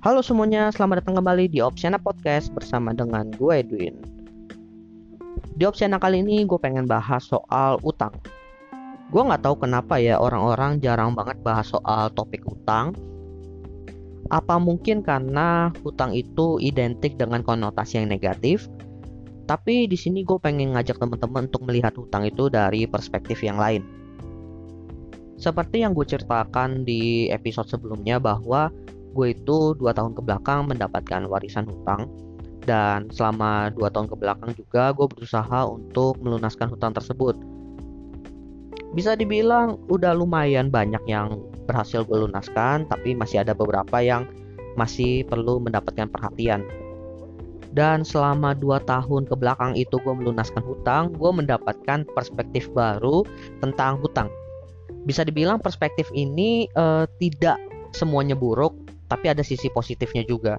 Halo semuanya, selamat datang kembali di Opsiana Podcast bersama dengan gue Edwin. Di Opsiana kali ini gue pengen bahas soal utang. Gue nggak tahu kenapa ya orang-orang jarang banget bahas soal topik utang. Apa mungkin karena hutang itu identik dengan konotasi yang negatif? Tapi di sini gue pengen ngajak teman-teman untuk melihat hutang itu dari perspektif yang lain. Seperti yang gue ceritakan di episode sebelumnya bahwa gue itu dua tahun ke belakang mendapatkan warisan hutang. Dan selama dua tahun ke belakang juga gue berusaha untuk melunaskan hutang tersebut. Bisa dibilang udah lumayan banyak yang berhasil gue lunaskan tapi masih ada beberapa yang masih perlu mendapatkan perhatian. Dan selama dua tahun ke belakang itu gue melunaskan hutang gue mendapatkan perspektif baru tentang hutang. Bisa dibilang perspektif ini uh, tidak semuanya buruk tapi ada sisi positifnya juga.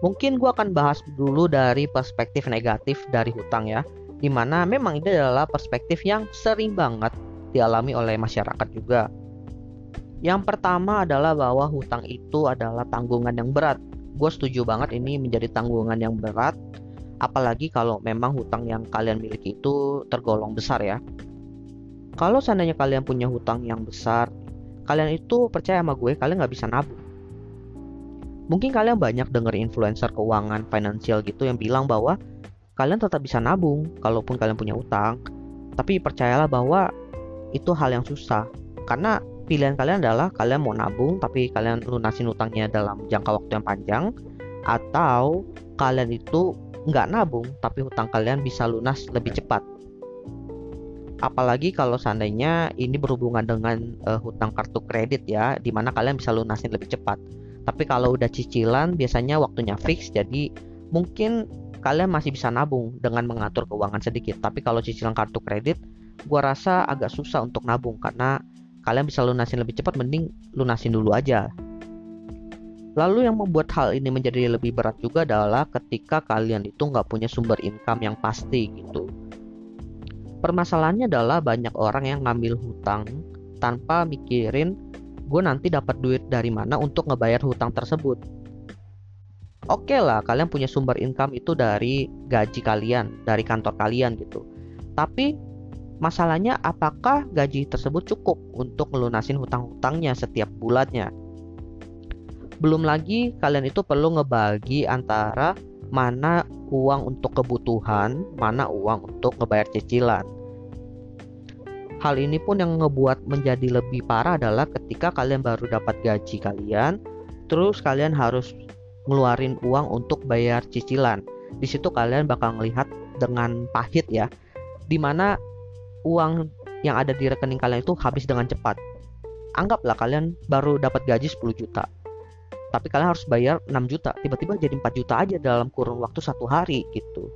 Mungkin gue akan bahas dulu dari perspektif negatif dari hutang ya, di mana memang ini adalah perspektif yang sering banget dialami oleh masyarakat juga. Yang pertama adalah bahwa hutang itu adalah tanggungan yang berat. Gue setuju banget ini menjadi tanggungan yang berat, apalagi kalau memang hutang yang kalian miliki itu tergolong besar ya. Kalau seandainya kalian punya hutang yang besar, kalian itu percaya sama gue kalian nggak bisa nabung. Mungkin kalian banyak denger influencer keuangan finansial gitu yang bilang bahwa kalian tetap bisa nabung kalaupun kalian punya utang. Tapi percayalah bahwa itu hal yang susah. Karena pilihan kalian adalah kalian mau nabung tapi kalian lunasin utangnya dalam jangka waktu yang panjang atau kalian itu nggak nabung tapi hutang kalian bisa lunas lebih cepat apalagi kalau seandainya ini berhubungan dengan uh, hutang kartu kredit ya di mana kalian bisa lunasin lebih cepat. Tapi kalau udah cicilan biasanya waktunya fix jadi mungkin kalian masih bisa nabung dengan mengatur keuangan sedikit. Tapi kalau cicilan kartu kredit gua rasa agak susah untuk nabung karena kalian bisa lunasin lebih cepat mending lunasin dulu aja. Lalu yang membuat hal ini menjadi lebih berat juga adalah ketika kalian itu nggak punya sumber income yang pasti gitu permasalahannya adalah banyak orang yang ngambil hutang tanpa mikirin gue nanti dapat duit dari mana untuk ngebayar hutang tersebut. Oke okay lah, kalian punya sumber income itu dari gaji kalian, dari kantor kalian gitu. Tapi masalahnya apakah gaji tersebut cukup untuk melunasin hutang-hutangnya setiap bulannya? Belum lagi kalian itu perlu ngebagi antara mana uang untuk kebutuhan, mana uang untuk ngebayar cicilan. Hal ini pun yang ngebuat menjadi lebih parah adalah ketika kalian baru dapat gaji kalian, terus kalian harus ngeluarin uang untuk bayar cicilan. Di situ kalian bakal melihat dengan pahit ya, di mana uang yang ada di rekening kalian itu habis dengan cepat. Anggaplah kalian baru dapat gaji 10 juta, tapi kalian harus bayar 6 juta, tiba-tiba jadi 4 juta aja dalam kurun waktu satu hari gitu.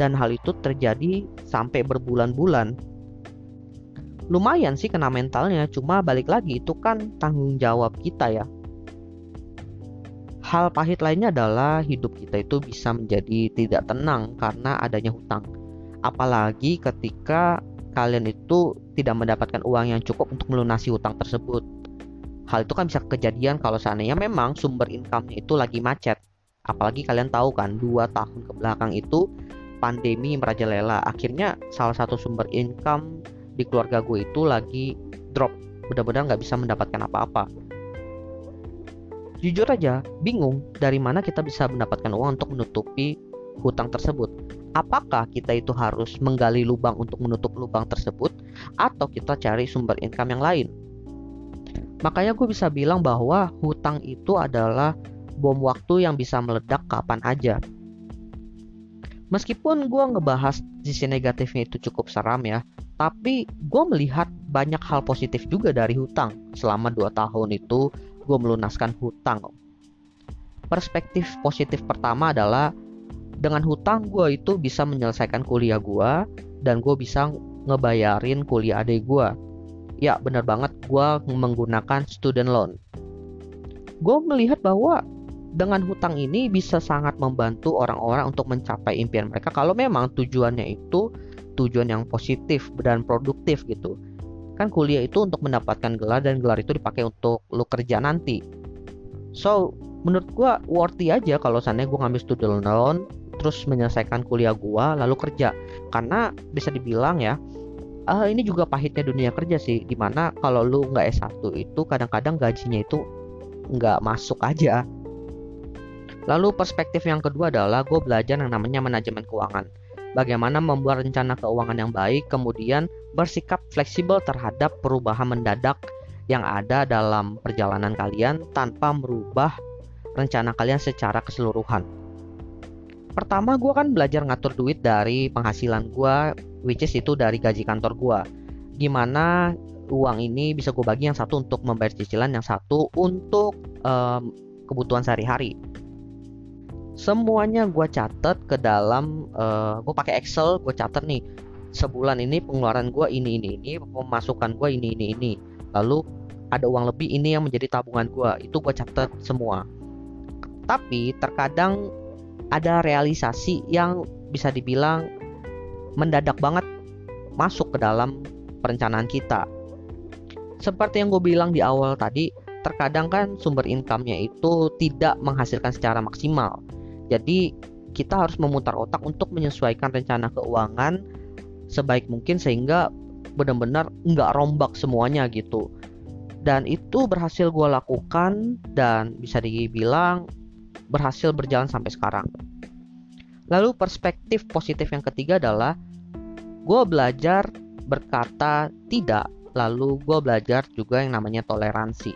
Dan hal itu terjadi sampai berbulan-bulan. Lumayan sih kena mentalnya cuma balik lagi itu kan tanggung jawab kita ya. Hal pahit lainnya adalah hidup kita itu bisa menjadi tidak tenang karena adanya hutang. Apalagi ketika kalian itu tidak mendapatkan uang yang cukup untuk melunasi hutang tersebut hal itu kan bisa kejadian kalau seandainya memang sumber income-nya itu lagi macet. Apalagi kalian tahu kan dua tahun ke belakang itu pandemi merajalela. Akhirnya salah satu sumber income di keluarga gue itu lagi drop. Benar-benar nggak bisa mendapatkan apa-apa. Jujur aja bingung dari mana kita bisa mendapatkan uang untuk menutupi hutang tersebut. Apakah kita itu harus menggali lubang untuk menutup lubang tersebut atau kita cari sumber income yang lain makanya gue bisa bilang bahwa hutang itu adalah bom waktu yang bisa meledak kapan aja. Meskipun gue ngebahas sisi negatifnya itu cukup seram ya tapi gue melihat banyak hal positif juga dari hutang. Selama 2 tahun itu gue melunaskan hutang. Perspektif positif pertama adalah dengan hutang gue itu bisa menyelesaikan kuliah gue dan gue bisa ngebayarin kuliah adik gue ya bener banget. Gue menggunakan student loan. Gue melihat bahwa dengan hutang ini bisa sangat membantu orang-orang untuk mencapai impian mereka kalau memang tujuannya itu tujuan yang positif dan produktif gitu. Kan kuliah itu untuk mendapatkan gelar dan gelar itu dipakai untuk lu kerja nanti. So menurut gue worthy aja kalau sana gue ngambil student loan terus menyelesaikan kuliah gue lalu kerja. Karena bisa dibilang ya uh, ini juga pahitnya dunia kerja sih di mana kalau lu nggak S1 itu kadang-kadang gajinya itu nggak masuk aja. Lalu perspektif yang kedua adalah gue belajar yang namanya manajemen keuangan. Bagaimana membuat rencana keuangan yang baik kemudian bersikap fleksibel terhadap perubahan mendadak yang ada dalam perjalanan kalian tanpa merubah rencana kalian secara keseluruhan pertama gue kan belajar ngatur duit dari penghasilan gue which is itu dari gaji kantor gue gimana uang ini bisa gue bagi yang satu untuk membayar cicilan yang satu untuk um, kebutuhan sehari-hari. Semuanya gue catat ke dalam uh, gue pakai Excel gue catat nih sebulan ini pengeluaran gue ini ini ini pemasukan gue ini ini ini. Lalu ada uang lebih ini yang menjadi tabungan gue itu gue catat semua. Tapi terkadang ada realisasi yang bisa dibilang mendadak banget masuk ke dalam perencanaan kita. Seperti yang gue bilang di awal tadi, terkadang kan sumber income-nya itu tidak menghasilkan secara maksimal. Jadi kita harus memutar otak untuk menyesuaikan rencana keuangan sebaik mungkin sehingga benar-benar nggak rombak semuanya gitu. Dan itu berhasil gue lakukan dan bisa dibilang berhasil berjalan sampai sekarang. Lalu perspektif positif yang ketiga adalah gue belajar berkata tidak, lalu gue belajar juga yang namanya toleransi.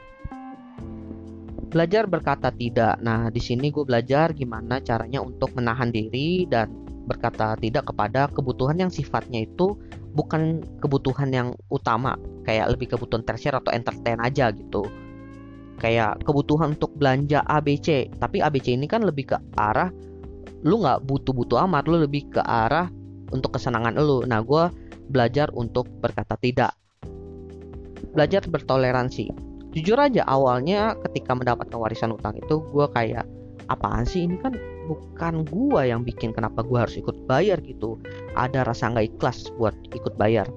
Belajar berkata tidak. Nah, di sini gue belajar gimana caranya untuk menahan diri dan berkata tidak kepada kebutuhan yang sifatnya itu bukan kebutuhan yang utama, kayak lebih kebutuhan tersier atau entertain aja gitu kayak kebutuhan untuk belanja ABC tapi ABC ini kan lebih ke arah lu nggak butuh-butuh amat lu lebih ke arah untuk kesenangan lu. Nah gue belajar untuk berkata tidak. Belajar bertoleransi. Jujur aja awalnya ketika mendapatkan warisan utang itu gue kayak apaan sih ini kan bukan gue yang bikin kenapa gue harus ikut bayar? gitu. Ada rasa nggak ikhlas buat ikut bayar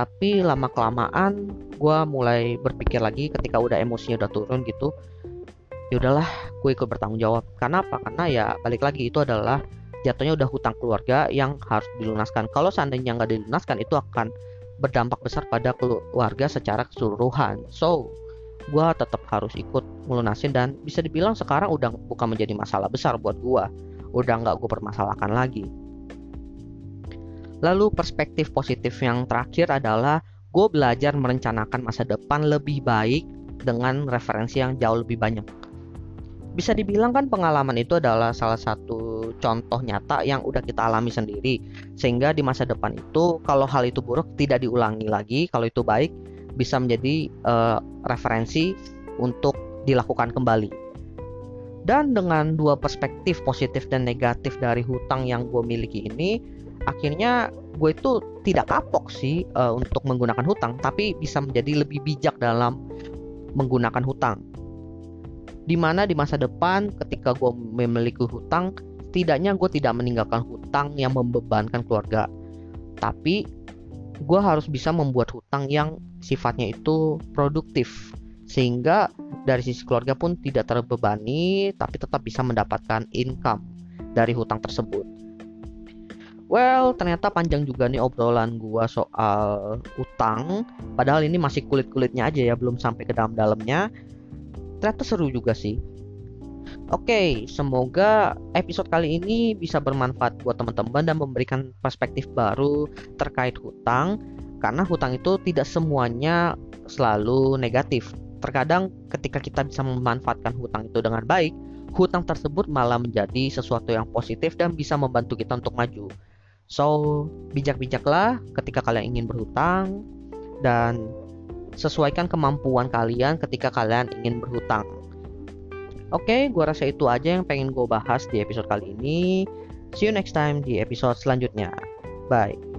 tapi lama kelamaan gue mulai berpikir lagi ketika udah emosinya udah turun gitu ya udahlah gue ikut bertanggung jawab. Karena apa? Karena ya balik lagi itu adalah jatuhnya udah hutang keluarga yang harus dilunaskan. Kalau seandainya nggak dilunaskan itu akan berdampak besar pada keluarga secara keseluruhan. So gue tetap harus ikut melunasin dan bisa dibilang sekarang udah bukan menjadi masalah besar buat gue udah nggak gue permasalahkan lagi lalu perspektif positif yang terakhir adalah gue belajar merencanakan masa depan lebih baik dengan referensi yang jauh lebih banyak. Bisa dibilang kan pengalaman itu adalah salah satu contoh nyata yang udah kita alami sendiri. Sehingga di masa depan itu kalau hal itu buruk tidak diulangi lagi, kalau itu baik bisa menjadi uh, referensi untuk dilakukan kembali. Dan dengan dua perspektif positif dan negatif dari hutang yang gue miliki ini, akhirnya gue itu tidak kapok sih uh, untuk menggunakan hutang tapi bisa menjadi lebih bijak dalam menggunakan hutang. Di mana di masa depan ketika gue memiliki hutang setidaknya gue tidak meninggalkan hutang yang membebankan keluarga. Tapi gue harus bisa membuat hutang yang sifatnya itu produktif. Sehingga dari sisi keluarga pun tidak terbebani tapi tetap bisa mendapatkan income dari hutang tersebut Well, ternyata panjang juga nih obrolan gua soal utang. Padahal ini masih kulit-kulitnya aja ya, belum sampai ke dalam-dalamnya. Ternyata seru juga sih. Oke, okay, semoga episode kali ini bisa bermanfaat buat teman-teman dan memberikan perspektif baru terkait hutang. Karena hutang itu tidak semuanya selalu negatif. Terkadang ketika kita bisa memanfaatkan hutang itu dengan baik, hutang tersebut malah menjadi sesuatu yang positif dan bisa membantu kita untuk maju. So, bijak-bijaklah ketika kalian ingin berhutang dan sesuaikan kemampuan kalian ketika kalian ingin berhutang. Oke, okay, gua rasa itu aja yang pengen gue bahas di episode kali ini. See you next time di episode selanjutnya. Bye.